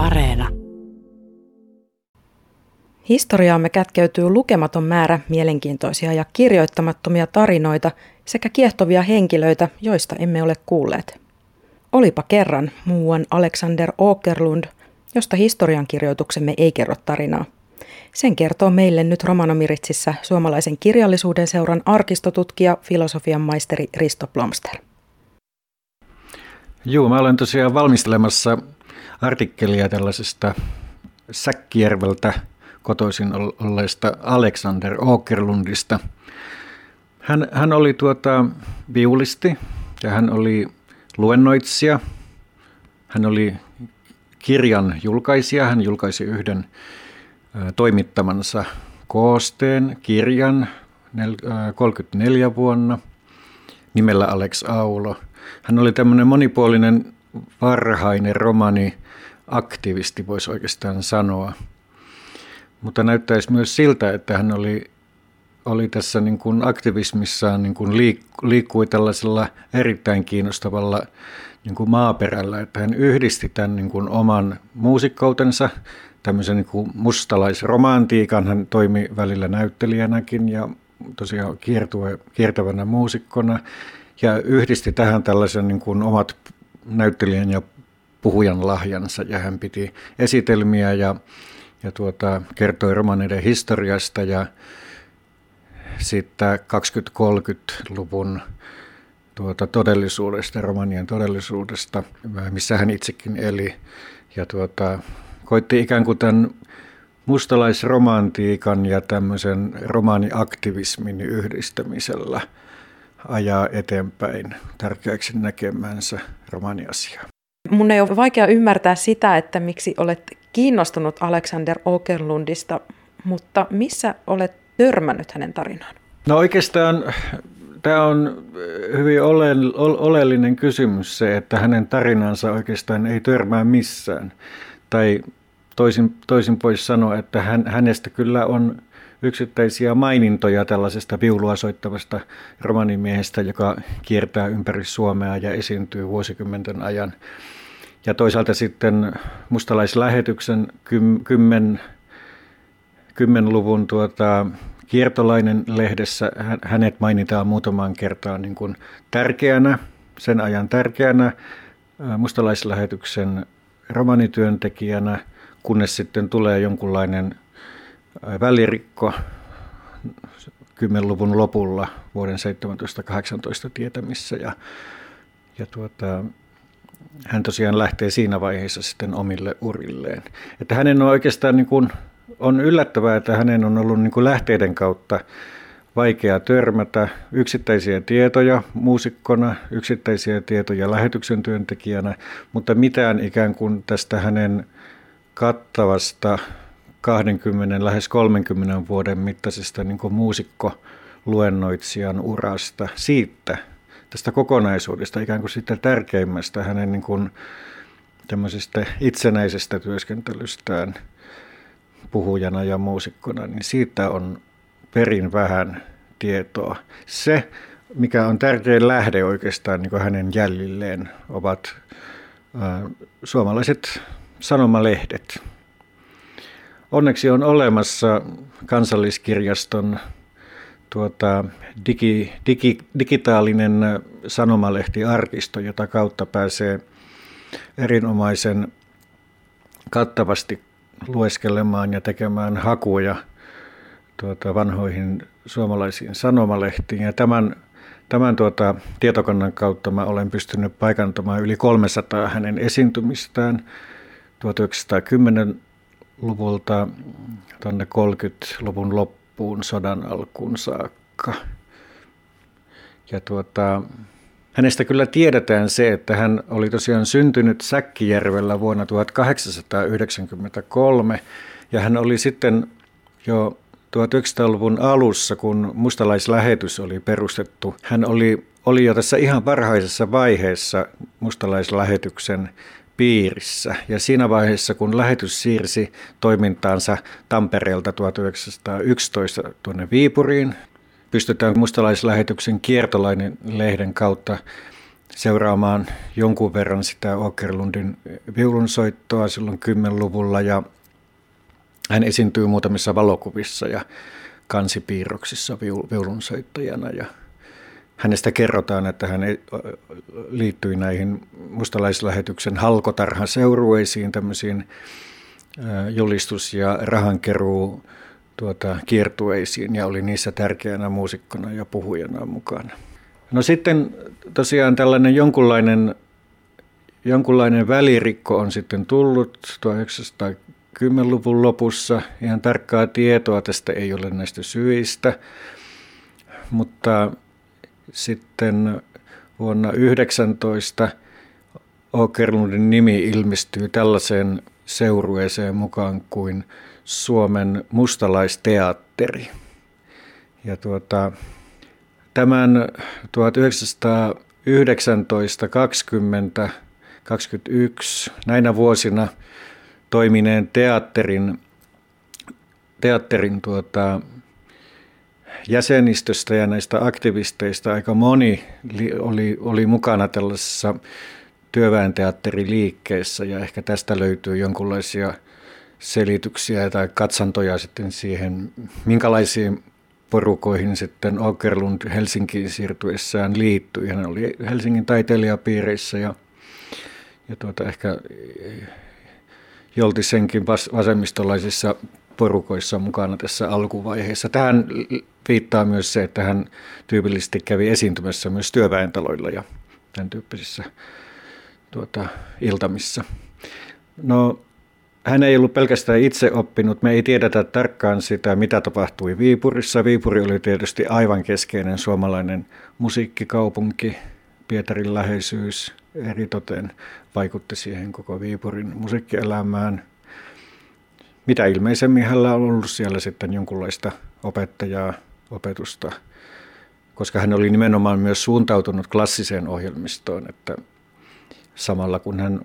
Areena. Historiaamme kätkeytyy lukematon määrä mielenkiintoisia ja kirjoittamattomia tarinoita sekä kiehtovia henkilöitä, joista emme ole kuulleet. Olipa kerran muuan Alexander Åkerlund, josta historiankirjoituksemme ei kerro tarinaa. Sen kertoo meille nyt Romanomiritsissä suomalaisen kirjallisuuden seuran arkistotutkija, filosofian maisteri Risto Plomster. Joo, mä olen tosiaan valmistelemassa artikkelia tällaisesta Säkkijärveltä kotoisin olleesta Alexander Åkerlundista. Hän, hän oli tuota viulisti ja hän oli luennoitsija. Hän oli kirjan julkaisija. Hän julkaisi yhden toimittamansa koosteen kirjan 34 vuonna nimellä Alex Aulo. Hän oli tämmöinen monipuolinen varhainen romani aktivisti, voisi oikeastaan sanoa. Mutta näyttäisi myös siltä, että hän oli, oli tässä niin kuin aktivismissaan niin kuin liik, liikkui tällaisella erittäin kiinnostavalla niin kuin maaperällä, että hän yhdisti tämän niin kuin oman muusikkoutensa, tämmöisen niin kuin mustalaisromantiikan, hän toimi välillä näyttelijänäkin ja tosiaan kiertue, kiertävänä muusikkona ja yhdisti tähän tällaisen niin kuin omat näyttelijän ja puhujan lahjansa ja hän piti esitelmiä ja, ja tuota, kertoi romaneiden historiasta ja sitten 20-30-luvun tuota, todellisuudesta, romanien todellisuudesta, missä hän itsekin eli. Ja tuota, koitti ikään kuin tämän mustalaisromantiikan ja tämmöisen romaaniaktivismin yhdistämisellä ajaa eteenpäin tärkeäksi näkemänsä romaaniasiaa. Mun ei ole vaikea ymmärtää sitä, että miksi olet kiinnostunut Alexander Okerlundista, mutta missä olet törmännyt hänen tarinaan? No oikeastaan tämä on hyvin ole, oleellinen kysymys se, että hänen tarinansa oikeastaan ei törmää missään. Tai toisin, toisin pois sanoa, että hän, hänestä kyllä on yksittäisiä mainintoja tällaisesta viulua soittavasta romanimiehestä, joka kiertää ympäri Suomea ja esiintyy vuosikymmenten ajan. Ja toisaalta sitten mustalaislähetyksen kymmen, kymmenluvun tuota, kiertolainen lehdessä hänet mainitaan muutamaan kertaan niin kuin tärkeänä, sen ajan tärkeänä mustalaislähetyksen romanityöntekijänä, kunnes sitten tulee jonkunlainen välirikko 10-luvun lopulla vuoden 1718 tietämissä ja, ja tuota, hän tosiaan lähtee siinä vaiheessa sitten omille urilleen. Että hänen on oikeastaan niin kuin, on yllättävää, että hänen on ollut niin kuin lähteiden kautta vaikea törmätä yksittäisiä tietoja muusikkona, yksittäisiä tietoja lähetyksen työntekijänä, mutta mitään ikään kuin tästä hänen kattavasta 20, lähes 30 vuoden mittaisesta niin muusikko-luennoitsijan urasta siitä, tästä kokonaisuudesta, ikään kuin siitä tärkeimmästä hänen niin kuin itsenäisestä työskentelystään puhujana ja muusikkona, niin siitä on perin vähän tietoa. Se, mikä on tärkein lähde oikeastaan niin hänen jäljilleen, ovat suomalaiset sanomalehdet. Onneksi on olemassa kansalliskirjaston tuota, digi, digi, digitaalinen sanomalehtiarkisto, jota kautta pääsee erinomaisen kattavasti lueskelemaan ja tekemään hakuja tuota, vanhoihin suomalaisiin sanomalehtiin. Ja tämän, tämän tuota, tietokannan kautta mä olen pystynyt paikantamaan yli 300 hänen esiintymistään 1910-luvulta tuonne 30-luvun loppuun, sodan alkuun saakka. Ja tuota, hänestä kyllä tiedetään se, että hän oli tosiaan syntynyt Säkkijärvellä vuonna 1893 ja hän oli sitten jo 1900-luvun alussa, kun mustalaislähetys oli perustettu, hän oli, oli jo tässä ihan varhaisessa vaiheessa mustalaislähetyksen piirissä. Ja siinä vaiheessa, kun lähetys siirsi toimintaansa Tampereelta 1911 tuonne Viipuriin, pystytään mustalaislähetyksen kiertolainen lehden kautta seuraamaan jonkun verran sitä Åkerlundin viulunsoittoa silloin 10-luvulla ja hän esiintyy muutamissa valokuvissa ja kansipiirroksissa viulunsoittajana ja hänestä kerrotaan, että hän liittyi näihin mustalaislähetyksen halkotarhan seurueisiin, tämmöisiin julistus- ja rahankeruu tuota, kiertueisiin ja oli niissä tärkeänä muusikkona ja puhujana mukana. No sitten tosiaan tällainen jonkunlainen, jonkunlainen välirikko on sitten tullut 1910-luvun lopussa. Ihan tarkkaa tietoa tästä ei ole näistä syistä, mutta sitten vuonna 19 Åkerlundin nimi ilmestyy tällaiseen seurueeseen mukaan kuin Suomen mustalaisteatteri. Ja tuota, tämän 1919, 20, 21 näinä vuosina toimineen teatterin, teatterin tuota, jäsenistöstä ja näistä aktivisteista aika moni oli, oli mukana tällaisessa työväenteatteriliikkeessä ja ehkä tästä löytyy jonkinlaisia selityksiä tai katsantoja sitten siihen, minkälaisiin porukoihin sitten Åkerlund Helsinkiin siirtyessään liittyi. Hän oli Helsingin taiteilijapiireissä ja, ja tuota, ehkä Joltisenkin vasemmistolaisissa porukoissa mukana tässä alkuvaiheessa. Tähän viittaa myös se, että hän tyypillisesti kävi esiintymässä myös työväentaloilla ja tämän tyyppisissä tuota, iltamissa. No, hän ei ollut pelkästään itse oppinut. Me ei tiedetä tarkkaan sitä, mitä tapahtui Viipurissa. Viipuri oli tietysti aivan keskeinen suomalainen musiikkikaupunki. Pietarin läheisyys eritoten vaikutti siihen koko Viipurin musiikkielämään. Mitä ilmeisemmin hänellä on ollut siellä sitten jonkunlaista opettajaa, opetusta, koska hän oli nimenomaan myös suuntautunut klassiseen ohjelmistoon, että samalla kun hän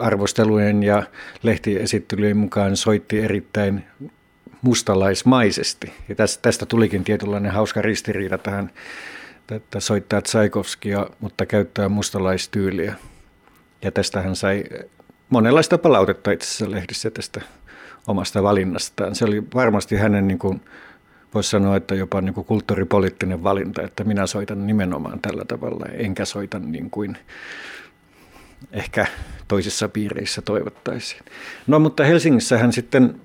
arvostelujen ja lehtiesittelyjen mukaan soitti erittäin mustalaismaisesti. Ja tästä, tulikin tietynlainen hauska ristiriita tähän, että soittaa Tsaikovskia, mutta käyttää mustalaistyyliä. Ja tästä hän sai monenlaista palautetta itse asiassa lehdissä tästä omasta valinnastaan. Se oli varmasti hänen, niin kuin, voisi sanoa, että jopa niin kuin kulttuuripoliittinen valinta, että minä soitan nimenomaan tällä tavalla, enkä soita niin kuin ehkä toisissa piireissä toivottaisiin. No mutta Helsingissä hän sitten,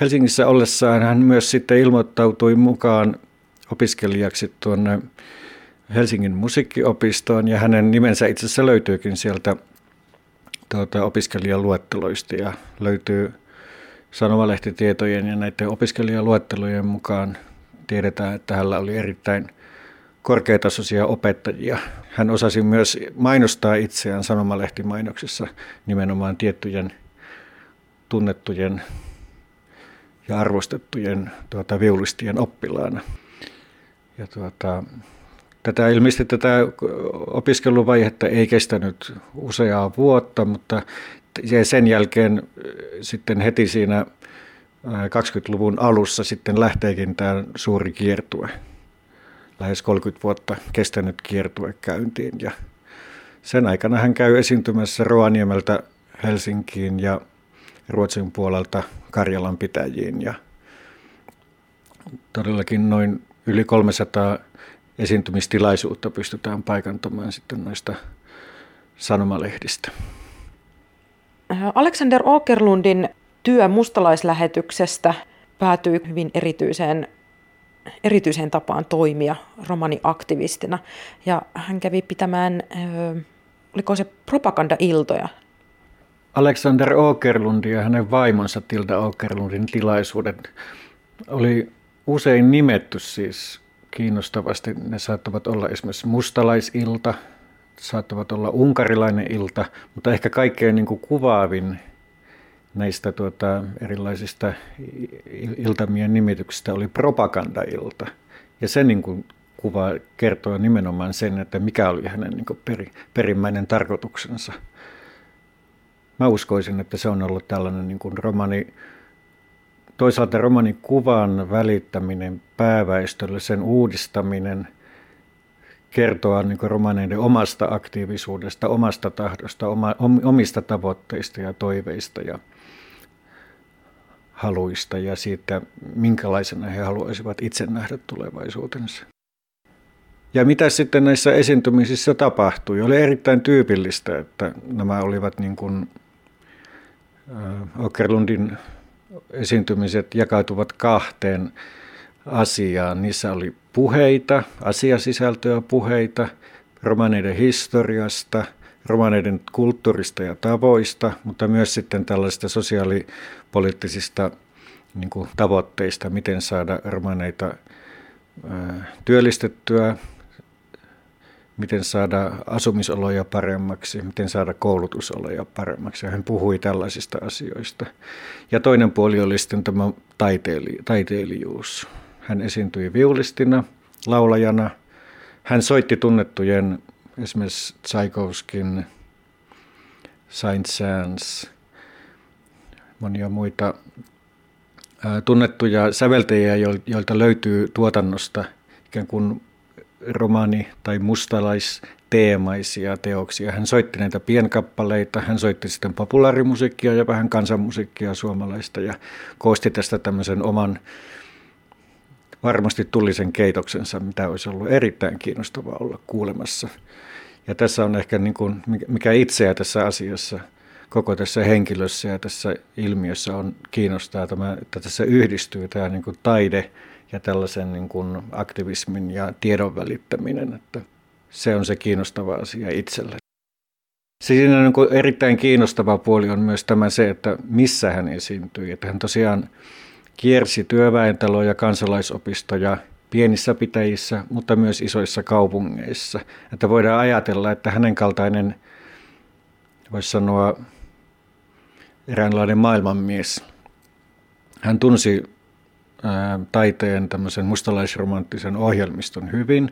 Helsingissä ollessaan hän myös sitten ilmoittautui mukaan opiskelijaksi tuonne Helsingin musiikkiopistoon ja hänen nimensä itse asiassa löytyykin sieltä tuota, opiskelijaluetteloista ja löytyy sanomalehtitietojen ja näiden opiskelijaluettelojen mukaan tiedetään, että hänellä oli erittäin – korkeatasoisia opettajia. Hän osasi myös mainostaa itseään sanomalehtimainoksissa nimenomaan tiettyjen tunnettujen ja arvostettujen tuota, viulistien oppilaana. Ja tuota, tätä ilmeisesti tätä opiskeluvaihetta ei kestänyt useaa vuotta, mutta sen jälkeen sitten heti siinä 20-luvun alussa sitten lähteekin tämä suuri kiertue lähes 30 vuotta kestänyt kiertue käyntiin. Ja sen aikana hän käy esiintymässä Roaniemeltä Helsinkiin ja Ruotsin puolelta Karjalan pitäjiin. Ja todellakin noin yli 300 esiintymistilaisuutta pystytään paikantamaan sitten noista sanomalehdistä. Alexander Åkerlundin työ mustalaislähetyksestä päätyi hyvin erityiseen erityiseen tapaan toimia romaniaktivistina. Ja hän kävi pitämään, oliko se propagandailtoja? Alexander Åkerlund ja hänen vaimonsa Tilda Åkerlundin tilaisuudet oli usein nimetty siis kiinnostavasti. Ne saattavat olla esimerkiksi mustalaisilta, saattavat olla unkarilainen ilta, mutta ehkä kaikkein niin kuin kuvaavin näistä tuota, erilaisista iltamien nimityksistä oli propagandailta. Ja se niin kuin, kuva kertoo nimenomaan sen, että mikä oli hänen niin kuin, peri, perimmäinen tarkoituksensa. Mä uskoisin, että se on ollut tällainen niin kuin romani, toisaalta romanin kuvan välittäminen pääväestölle, sen uudistaminen, kertoa niin romaneiden omasta aktiivisuudesta, omasta tahdosta, oma, omista tavoitteista ja toiveista ja haluista ja siitä, minkälaisena he haluaisivat itse nähdä tulevaisuutensa. Ja mitä sitten näissä esiintymisissä tapahtui? Oli erittäin tyypillistä, että nämä olivat niin kuin Okerlundin esiintymiset jakautuvat kahteen asiaan. Niissä oli puheita, asiasisältöä puheita, romaneiden historiasta, romaneiden kulttuurista ja tavoista, mutta myös sitten tällaisista sosiaalipoliittisista niin kuin, tavoitteista, miten saada romaneita työllistettyä, miten saada asumisoloja paremmaksi, miten saada koulutusoloja paremmaksi. Hän puhui tällaisista asioista. Ja toinen puoli oli sitten tämä taiteili, taiteilijuus. Hän esiintyi viulistina, laulajana. Hän soitti tunnettujen esimerkiksi Tchaikovskin, Saint-Saëns, monia muita tunnettuja säveltäjiä, joilta löytyy tuotannosta ikään kuin romaani- tai mustalaisteemaisia teoksia. Hän soitti näitä pienkappaleita, hän soitti sitten populaarimusiikkia ja vähän kansanmusiikkia suomalaista ja koosti tästä tämmöisen oman varmasti tuli sen keitoksensa, mitä olisi ollut erittäin kiinnostavaa olla kuulemassa. Ja tässä on ehkä niin kuin, mikä itseä tässä asiassa, koko tässä henkilössä ja tässä ilmiössä on kiinnostaa, tämä, että tässä yhdistyy tämä niin kuin taide ja tällaisen niin kuin aktivismin ja tiedon välittäminen, että se on se kiinnostava asia itselle. Siinä niin kuin erittäin kiinnostava puoli on myös tämä se, että missä hän esiintyi. Että hän tosiaan kiersi työväentaloja, kansalaisopistoja pienissä pitäjissä, mutta myös isoissa kaupungeissa. Että voidaan ajatella, että hänen kaltainen, voisi sanoa, eräänlainen maailmanmies. Hän tunsi taiteen tämmöisen mustalaisromanttisen ohjelmiston hyvin.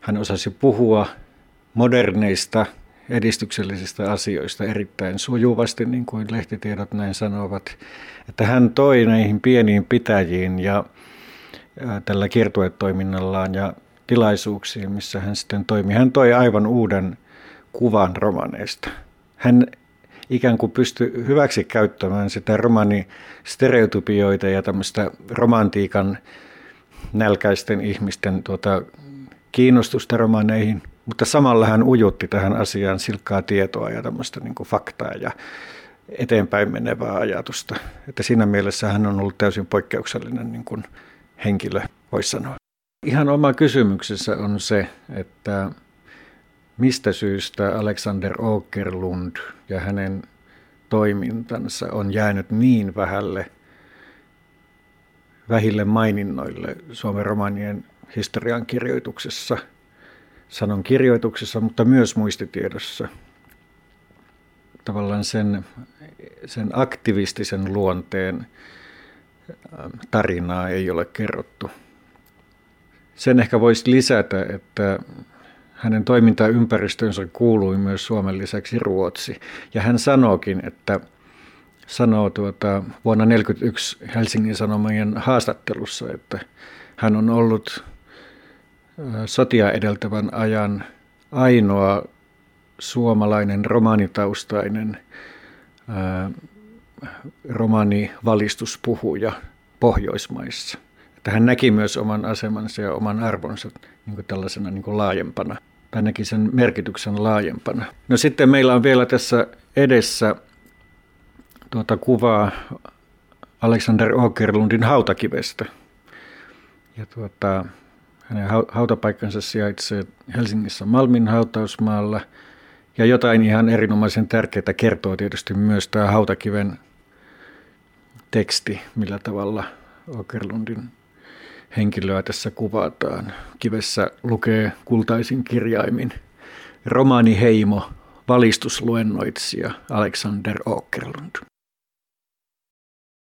Hän osasi puhua moderneista edistyksellisistä asioista erittäin sujuvasti, niin kuin lehtitiedot näin sanovat. Että hän toi näihin pieniin pitäjiin ja tällä kiertuetoiminnallaan ja tilaisuuksiin, missä hän sitten toimi. Hän toi aivan uuden kuvan romaneista. Hän ikään kuin pystyi hyväksi käyttämään sitä romani stereotypioita ja tämmöistä romantiikan nälkäisten ihmisten tuota, kiinnostusta romaneihin, mutta samalla hän ujutti tähän asiaan silkkaa tietoa ja tämmöistä niin faktaa ja eteenpäin menevää ajatusta. Että siinä mielessä hän on ollut täysin poikkeuksellinen niin kuin henkilö, voisi sanoa. Ihan oma kysymyksessä on se, että mistä syystä Alexander Åkerlund ja hänen toimintansa on jäänyt niin vähälle vähille maininnoille Suomen romanien historian kirjoituksessa, sanon kirjoituksessa, mutta myös muistitiedossa. Tavallaan sen, sen aktivistisen luonteen tarinaa ei ole kerrottu. Sen ehkä voisi lisätä, että hänen toimintaympäristönsä kuului myös Suomen lisäksi Ruotsi. Ja hän sanookin, että sanoo tuota, vuonna 1941 Helsingin Sanomien haastattelussa, että hän on ollut sotia edeltävän ajan ainoa suomalainen romaanitaustainen romaanivalistuspuhuja Pohjoismaissa. Että hän näki myös oman asemansa ja oman arvonsa niin kuin tällaisena niin kuin laajempana, tai näki sen merkityksen laajempana. No sitten meillä on vielä tässä edessä tuota kuvaa Alexander Åkerlundin hautakivestä. Ja tuota, hänen hautapaikkansa sijaitsee Helsingissä Malmin hautausmaalla. Ja jotain ihan erinomaisen tärkeää kertoo tietysti myös tämä hautakiven teksti, millä tavalla Åkerlundin henkilöä tässä kuvataan. Kivessä lukee kultaisin kirjaimin romaani Heimo, valistusluennoitsija Alexander Åkerlund.